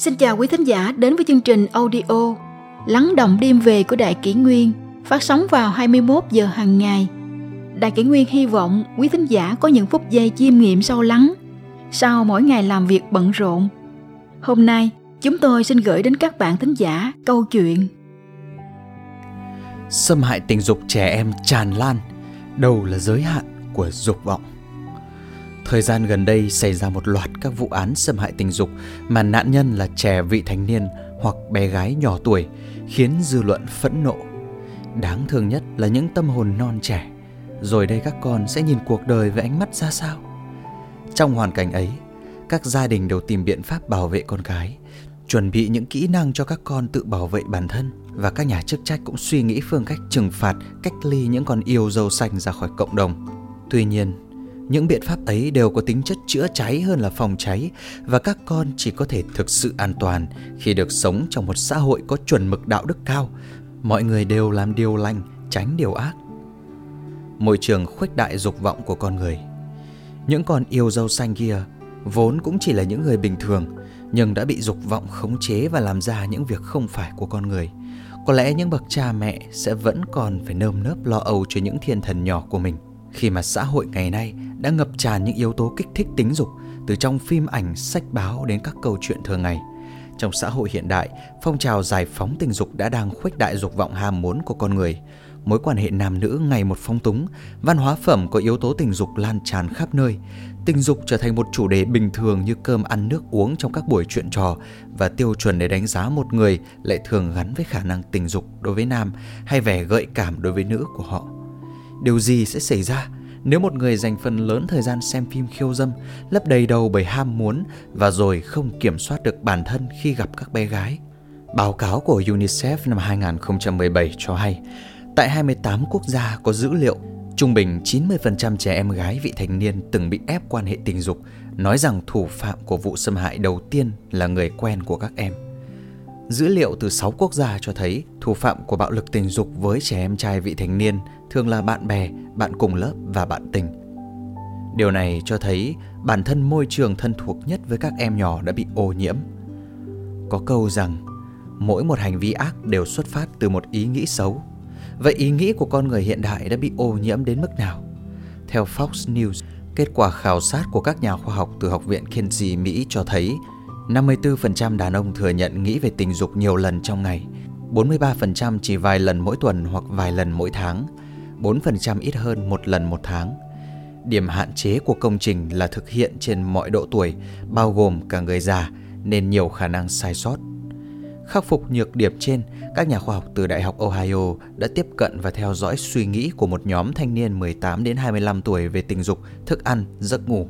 Xin chào quý thính giả đến với chương trình audio Lắng động đêm về của Đại Kỷ Nguyên phát sóng vào 21 giờ hàng ngày. Đại Kỷ Nguyên hy vọng quý thính giả có những phút giây chiêm nghiệm sâu lắng sau mỗi ngày làm việc bận rộn. Hôm nay, chúng tôi xin gửi đến các bạn thính giả câu chuyện Xâm hại tình dục trẻ em tràn lan, đâu là giới hạn của dục vọng. Thời gian gần đây xảy ra một loạt các vụ án xâm hại tình dục mà nạn nhân là trẻ vị thành niên hoặc bé gái nhỏ tuổi, khiến dư luận phẫn nộ. Đáng thương nhất là những tâm hồn non trẻ. Rồi đây các con sẽ nhìn cuộc đời với ánh mắt ra sao? Trong hoàn cảnh ấy, các gia đình đều tìm biện pháp bảo vệ con cái, chuẩn bị những kỹ năng cho các con tự bảo vệ bản thân và các nhà chức trách cũng suy nghĩ phương cách trừng phạt, cách ly những con yêu dâu xanh ra khỏi cộng đồng. Tuy nhiên, những biện pháp ấy đều có tính chất chữa cháy hơn là phòng cháy và các con chỉ có thể thực sự an toàn khi được sống trong một xã hội có chuẩn mực đạo đức cao. Mọi người đều làm điều lành, tránh điều ác. Môi trường khuếch đại dục vọng của con người. Những con yêu dâu xanh kia vốn cũng chỉ là những người bình thường nhưng đã bị dục vọng khống chế và làm ra những việc không phải của con người. Có lẽ những bậc cha mẹ sẽ vẫn còn phải nơm nớp lo âu cho những thiên thần nhỏ của mình khi mà xã hội ngày nay đã ngập tràn những yếu tố kích thích tính dục từ trong phim ảnh, sách báo đến các câu chuyện thường ngày. Trong xã hội hiện đại, phong trào giải phóng tình dục đã đang khuếch đại dục vọng ham muốn của con người. Mối quan hệ nam nữ ngày một phong túng, văn hóa phẩm có yếu tố tình dục lan tràn khắp nơi. Tình dục trở thành một chủ đề bình thường như cơm ăn nước uống trong các buổi chuyện trò và tiêu chuẩn để đánh giá một người lại thường gắn với khả năng tình dục đối với nam hay vẻ gợi cảm đối với nữ của họ. Điều gì sẽ xảy ra nếu một người dành phần lớn thời gian xem phim khiêu dâm, lấp đầy đầu bởi ham muốn và rồi không kiểm soát được bản thân khi gặp các bé gái. Báo cáo của UNICEF năm 2017 cho hay, tại 28 quốc gia có dữ liệu, trung bình 90% trẻ em gái vị thành niên từng bị ép quan hệ tình dục, nói rằng thủ phạm của vụ xâm hại đầu tiên là người quen của các em. Dữ liệu từ 6 quốc gia cho thấy thủ phạm của bạo lực tình dục với trẻ em trai vị thành niên thường là bạn bè, bạn cùng lớp và bạn tình. Điều này cho thấy bản thân môi trường thân thuộc nhất với các em nhỏ đã bị ô nhiễm. Có câu rằng mỗi một hành vi ác đều xuất phát từ một ý nghĩ xấu. Vậy ý nghĩ của con người hiện đại đã bị ô nhiễm đến mức nào? Theo Fox News, kết quả khảo sát của các nhà khoa học từ Học viện Kinsey Mỹ cho thấy 54% đàn ông thừa nhận nghĩ về tình dục nhiều lần trong ngày, 43% chỉ vài lần mỗi tuần hoặc vài lần mỗi tháng, 4% ít hơn một lần một tháng. Điểm hạn chế của công trình là thực hiện trên mọi độ tuổi, bao gồm cả người già, nên nhiều khả năng sai sót. Khắc phục nhược điểm trên, các nhà khoa học từ Đại học Ohio đã tiếp cận và theo dõi suy nghĩ của một nhóm thanh niên 18 đến 25 tuổi về tình dục, thức ăn, giấc ngủ.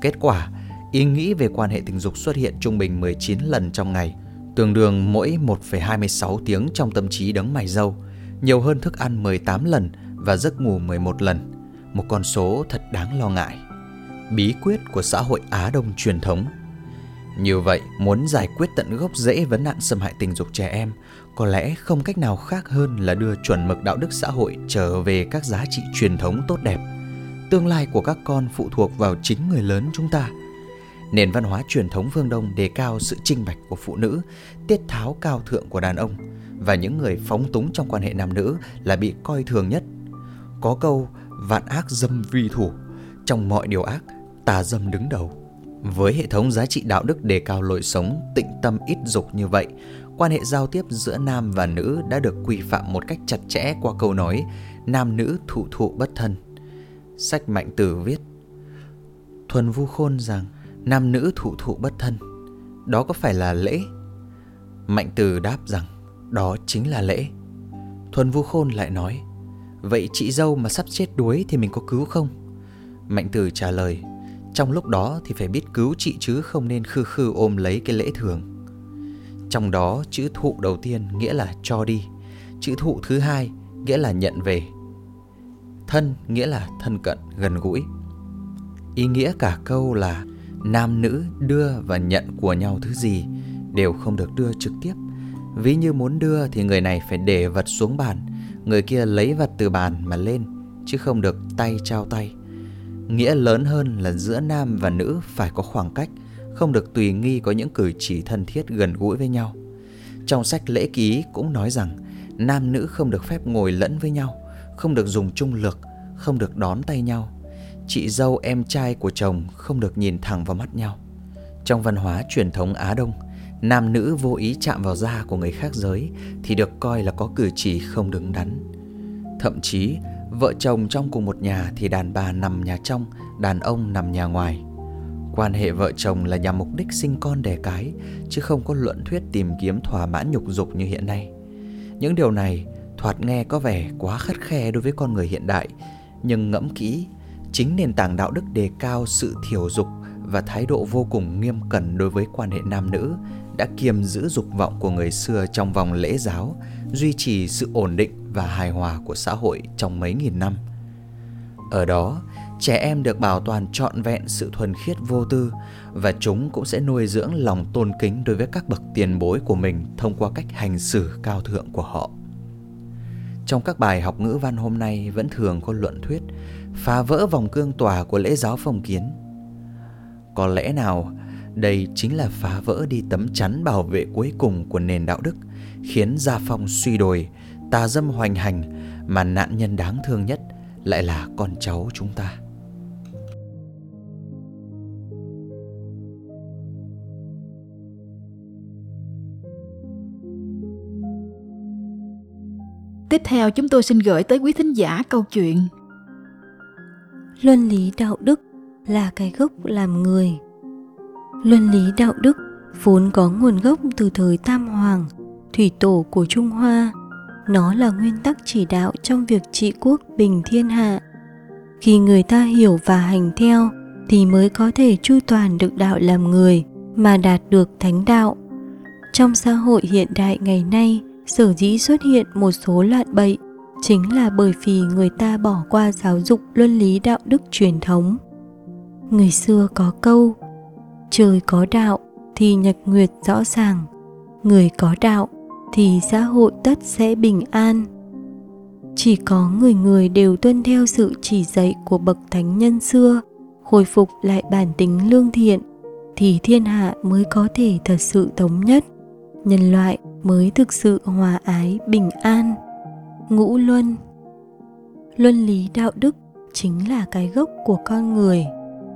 Kết quả, ý nghĩ về quan hệ tình dục xuất hiện trung bình 19 lần trong ngày, tương đương mỗi 1,26 tiếng trong tâm trí đấng mày dâu – nhiều hơn thức ăn 18 lần và giấc ngủ 11 lần, một con số thật đáng lo ngại. Bí quyết của xã hội Á Đông truyền thống. Như vậy, muốn giải quyết tận gốc rễ vấn nạn xâm hại tình dục trẻ em, có lẽ không cách nào khác hơn là đưa chuẩn mực đạo đức xã hội trở về các giá trị truyền thống tốt đẹp. Tương lai của các con phụ thuộc vào chính người lớn chúng ta. Nền văn hóa truyền thống phương Đông đề cao sự trinh bạch của phụ nữ, tiết tháo cao thượng của đàn ông – và những người phóng túng trong quan hệ nam nữ là bị coi thường nhất. Có câu vạn ác dâm vi thủ, trong mọi điều ác, tà dâm đứng đầu. Với hệ thống giá trị đạo đức đề cao lối sống tịnh tâm ít dục như vậy, quan hệ giao tiếp giữa nam và nữ đã được quy phạm một cách chặt chẽ qua câu nói nam nữ thụ thụ bất thân. Sách Mạnh Tử viết Thuần Vu Khôn rằng nam nữ thụ thụ bất thân, đó có phải là lễ? Mạnh Tử đáp rằng đó chính là lễ. Thuần Vu Khôn lại nói Vậy chị dâu mà sắp chết đuối thì mình có cứu không? Mạnh Tử trả lời Trong lúc đó thì phải biết cứu chị chứ không nên khư khư ôm lấy cái lễ thường. Trong đó chữ thụ đầu tiên nghĩa là cho đi Chữ thụ thứ hai nghĩa là nhận về. Thân nghĩa là thân cận, gần gũi. Ý nghĩa cả câu là Nam nữ đưa và nhận của nhau thứ gì Đều không được đưa trực tiếp Ví như muốn đưa thì người này phải để vật xuống bàn Người kia lấy vật từ bàn mà lên Chứ không được tay trao tay Nghĩa lớn hơn là giữa nam và nữ phải có khoảng cách không được tùy nghi có những cử chỉ thân thiết gần gũi với nhau. Trong sách lễ ký cũng nói rằng nam nữ không được phép ngồi lẫn với nhau, không được dùng chung lược, không được đón tay nhau. Chị dâu em trai của chồng không được nhìn thẳng vào mắt nhau. Trong văn hóa truyền thống Á Đông, nam nữ vô ý chạm vào da của người khác giới thì được coi là có cử chỉ không đứng đắn. Thậm chí, vợ chồng trong cùng một nhà thì đàn bà nằm nhà trong, đàn ông nằm nhà ngoài. Quan hệ vợ chồng là nhằm mục đích sinh con đẻ cái, chứ không có luận thuyết tìm kiếm thỏa mãn nhục dục như hiện nay. Những điều này thoạt nghe có vẻ quá khắt khe đối với con người hiện đại, nhưng ngẫm kỹ, chính nền tảng đạo đức đề cao sự thiểu dục và thái độ vô cùng nghiêm cẩn đối với quan hệ nam nữ đã kiềm giữ dục vọng của người xưa trong vòng lễ giáo, duy trì sự ổn định và hài hòa của xã hội trong mấy nghìn năm. Ở đó, trẻ em được bảo toàn trọn vẹn sự thuần khiết vô tư và chúng cũng sẽ nuôi dưỡng lòng tôn kính đối với các bậc tiền bối của mình thông qua cách hành xử cao thượng của họ. Trong các bài học ngữ văn hôm nay vẫn thường có luận thuyết phá vỡ vòng cương tòa của lễ giáo phong kiến. Có lẽ nào đây chính là phá vỡ đi tấm chắn bảo vệ cuối cùng của nền đạo đức, khiến gia phong suy đồi, tà dâm hoành hành mà nạn nhân đáng thương nhất lại là con cháu chúng ta. Tiếp theo chúng tôi xin gửi tới quý thính giả câu chuyện Luân lý đạo đức là cái gốc làm người Luân lý đạo đức vốn có nguồn gốc từ thời Tam Hoàng, thủy tổ của Trung Hoa. Nó là nguyên tắc chỉ đạo trong việc trị quốc bình thiên hạ. Khi người ta hiểu và hành theo thì mới có thể chu toàn được đạo làm người mà đạt được thánh đạo. Trong xã hội hiện đại ngày nay, sở dĩ xuất hiện một số loạn bậy chính là bởi vì người ta bỏ qua giáo dục luân lý đạo đức truyền thống. Người xưa có câu trời có đạo thì nhật nguyệt rõ ràng, người có đạo thì xã hội tất sẽ bình an. Chỉ có người người đều tuân theo sự chỉ dạy của bậc thánh nhân xưa, khôi phục lại bản tính lương thiện, thì thiên hạ mới có thể thật sự thống nhất, nhân loại mới thực sự hòa ái bình an. Ngũ luân. Luân lý đạo đức chính là cái gốc của con người,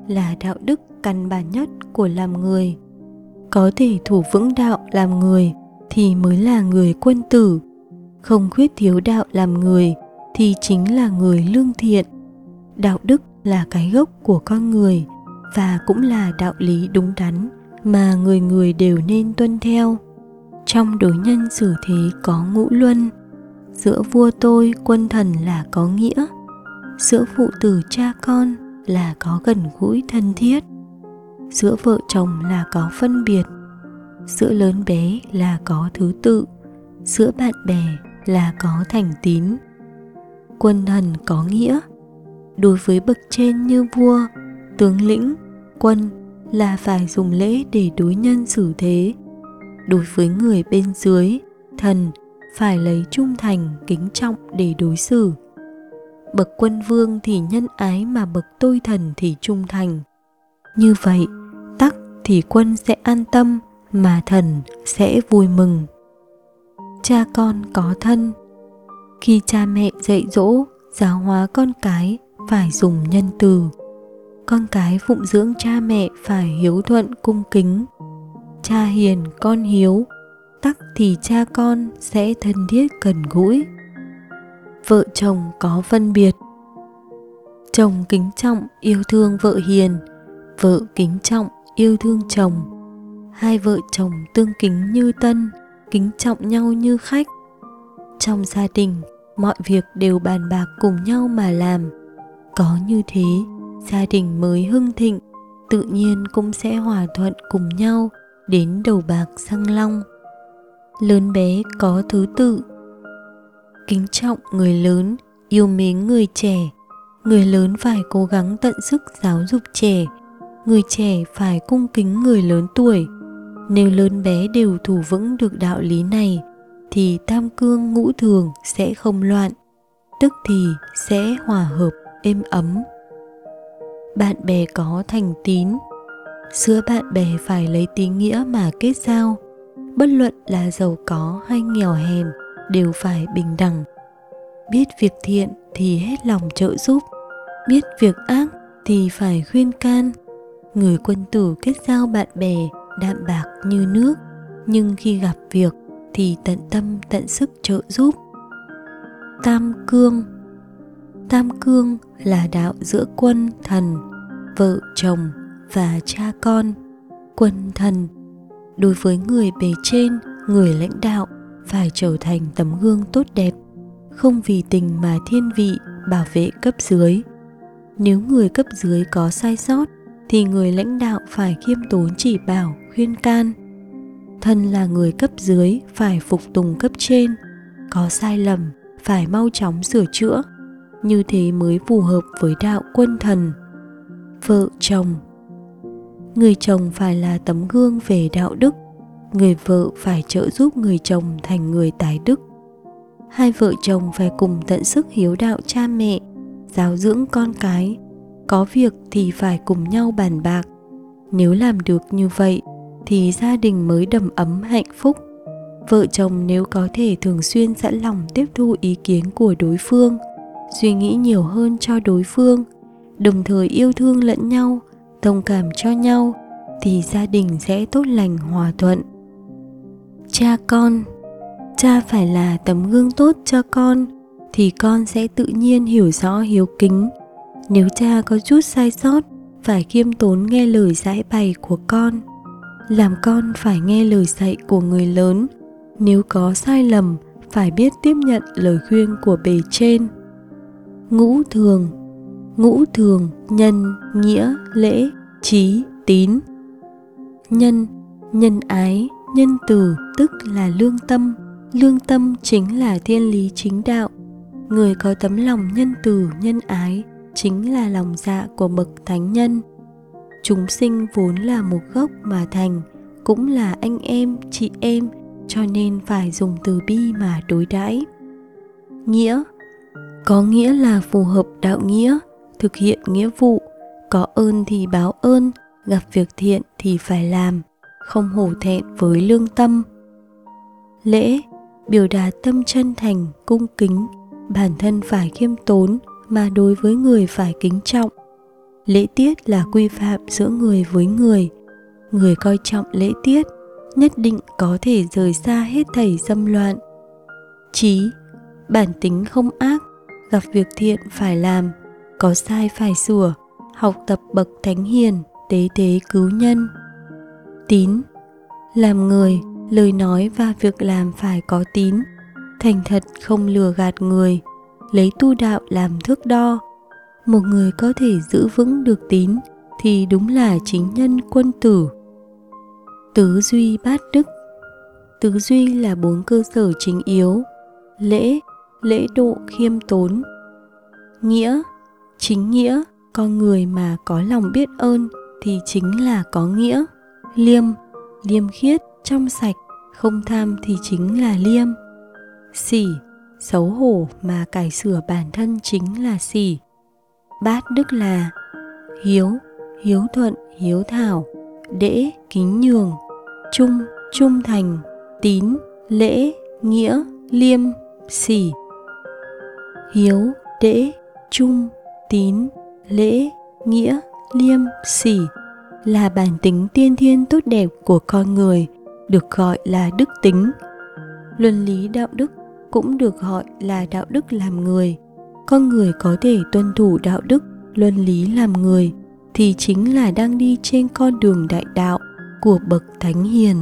là đạo đức căn bản nhất của làm người. Có thể thủ vững đạo làm người thì mới là người quân tử. Không khuyết thiếu đạo làm người thì chính là người lương thiện. Đạo đức là cái gốc của con người và cũng là đạo lý đúng đắn mà người người đều nên tuân theo. Trong đối nhân xử thế có ngũ luân, giữa vua tôi quân thần là có nghĩa, giữa phụ tử cha con là có gần gũi thân thiết giữa vợ chồng là có phân biệt, giữa lớn bé là có thứ tự, giữa bạn bè là có thành tín. Quân thần có nghĩa, đối với bậc trên như vua, tướng lĩnh, quân là phải dùng lễ để đối nhân xử thế. Đối với người bên dưới, thần phải lấy trung thành, kính trọng để đối xử. Bậc quân vương thì nhân ái mà bậc tôi thần thì trung thành như vậy, tắc thì quân sẽ an tâm, mà thần sẽ vui mừng. Cha con có thân. Khi cha mẹ dạy dỗ, giáo hóa con cái phải dùng nhân từ. Con cái phụng dưỡng cha mẹ phải hiếu thuận cung kính. Cha hiền, con hiếu. Tắc thì cha con sẽ thân thiết gần gũi. Vợ chồng có phân biệt. Chồng kính trọng, yêu thương vợ hiền vợ kính trọng, yêu thương chồng. Hai vợ chồng tương kính như tân, kính trọng nhau như khách. Trong gia đình, mọi việc đều bàn bạc cùng nhau mà làm. Có như thế, gia đình mới hưng thịnh, tự nhiên cũng sẽ hòa thuận cùng nhau, đến đầu bạc răng long. Lớn bé có thứ tự. Kính trọng người lớn, yêu mến người trẻ. Người lớn phải cố gắng tận sức giáo dục trẻ người trẻ phải cung kính người lớn tuổi. Nếu lớn bé đều thủ vững được đạo lý này, thì tam cương ngũ thường sẽ không loạn, tức thì sẽ hòa hợp, êm ấm. Bạn bè có thành tín. Giữa bạn bè phải lấy tín nghĩa mà kết giao. Bất luận là giàu có hay nghèo hèn, đều phải bình đẳng. Biết việc thiện thì hết lòng trợ giúp. Biết việc ác thì phải khuyên can người quân tử kết giao bạn bè đạm bạc như nước, nhưng khi gặp việc thì tận tâm tận sức trợ giúp. Tam cương. Tam cương là đạo giữa quân thần, vợ chồng và cha con. Quân thần, đối với người bề trên, người lãnh đạo, phải trở thành tấm gương tốt đẹp, không vì tình mà thiên vị bảo vệ cấp dưới. Nếu người cấp dưới có sai sót thì người lãnh đạo phải khiêm tốn chỉ bảo, khuyên can. Thân là người cấp dưới, phải phục tùng cấp trên, có sai lầm, phải mau chóng sửa chữa, như thế mới phù hợp với đạo quân thần. Vợ chồng. Người chồng phải là tấm gương về đạo đức, người vợ phải trợ giúp người chồng thành người tài đức. Hai vợ chồng phải cùng tận sức hiếu đạo cha mẹ, giáo dưỡng con cái có việc thì phải cùng nhau bàn bạc. Nếu làm được như vậy, thì gia đình mới đầm ấm hạnh phúc. Vợ chồng nếu có thể thường xuyên sẵn lòng tiếp thu ý kiến của đối phương, suy nghĩ nhiều hơn cho đối phương, đồng thời yêu thương lẫn nhau, thông cảm cho nhau, thì gia đình sẽ tốt lành hòa thuận. Cha con, cha phải là tấm gương tốt cho con, thì con sẽ tự nhiên hiểu rõ hiếu kính nếu cha có chút sai sót, phải khiêm tốn nghe lời giải bày của con. Làm con phải nghe lời dạy của người lớn. Nếu có sai lầm, phải biết tiếp nhận lời khuyên của bề trên. Ngũ thường. Ngũ thường, nhân, nghĩa, lễ, trí, tín. Nhân nhân ái, nhân từ, tức là lương tâm. Lương tâm chính là thiên lý chính đạo. Người có tấm lòng nhân từ, nhân ái chính là lòng dạ của bậc thánh nhân. Chúng sinh vốn là một gốc mà thành, cũng là anh em, chị em, cho nên phải dùng từ bi mà đối đãi. Nghĩa. Có nghĩa là phù hợp đạo nghĩa, thực hiện nghĩa vụ, có ơn thì báo ơn, gặp việc thiện thì phải làm, không hổ thẹn với lương tâm. Lễ. Biểu đạt tâm chân thành, cung kính, bản thân phải khiêm tốn mà đối với người phải kính trọng. Lễ tiết là quy phạm giữa người với người. Người coi trọng lễ tiết, nhất định có thể rời xa hết thảy dâm loạn. Trí bản tính không ác, gặp việc thiện phải làm, có sai phải sửa, học tập bậc thánh hiền, tế thế cứu nhân. Tín, làm người, lời nói và việc làm phải có tín, thành thật không lừa gạt người lấy tu đạo làm thước đo. Một người có thể giữ vững được tín thì đúng là chính nhân quân tử. Tứ duy bát đức. Tứ duy là bốn cơ sở chính yếu lễ lễ độ khiêm tốn. Nghĩa. Chính nghĩa, con người mà có lòng biết ơn thì chính là có nghĩa. Liêm. Liêm khiết, trong sạch, không tham thì chính là liêm. Sỉ xấu hổ mà cải sửa bản thân chính là sỉ. Bát đức là hiếu hiếu thuận, hiếu thảo, đễ, kính nhường, trung trung thành, tín, lễ, nghĩa, liêm, sỉ. Hiếu, đễ, trung, tín, lễ, nghĩa, liêm, sỉ là bản tính tiên thiên tốt đẹp của con người, được gọi là đức tính. Luân lý đạo đức cũng được gọi là đạo đức làm người. Con người có thể tuân thủ đạo đức, luân lý làm người, thì chính là đang đi trên con đường đại đạo của bậc thánh hiền.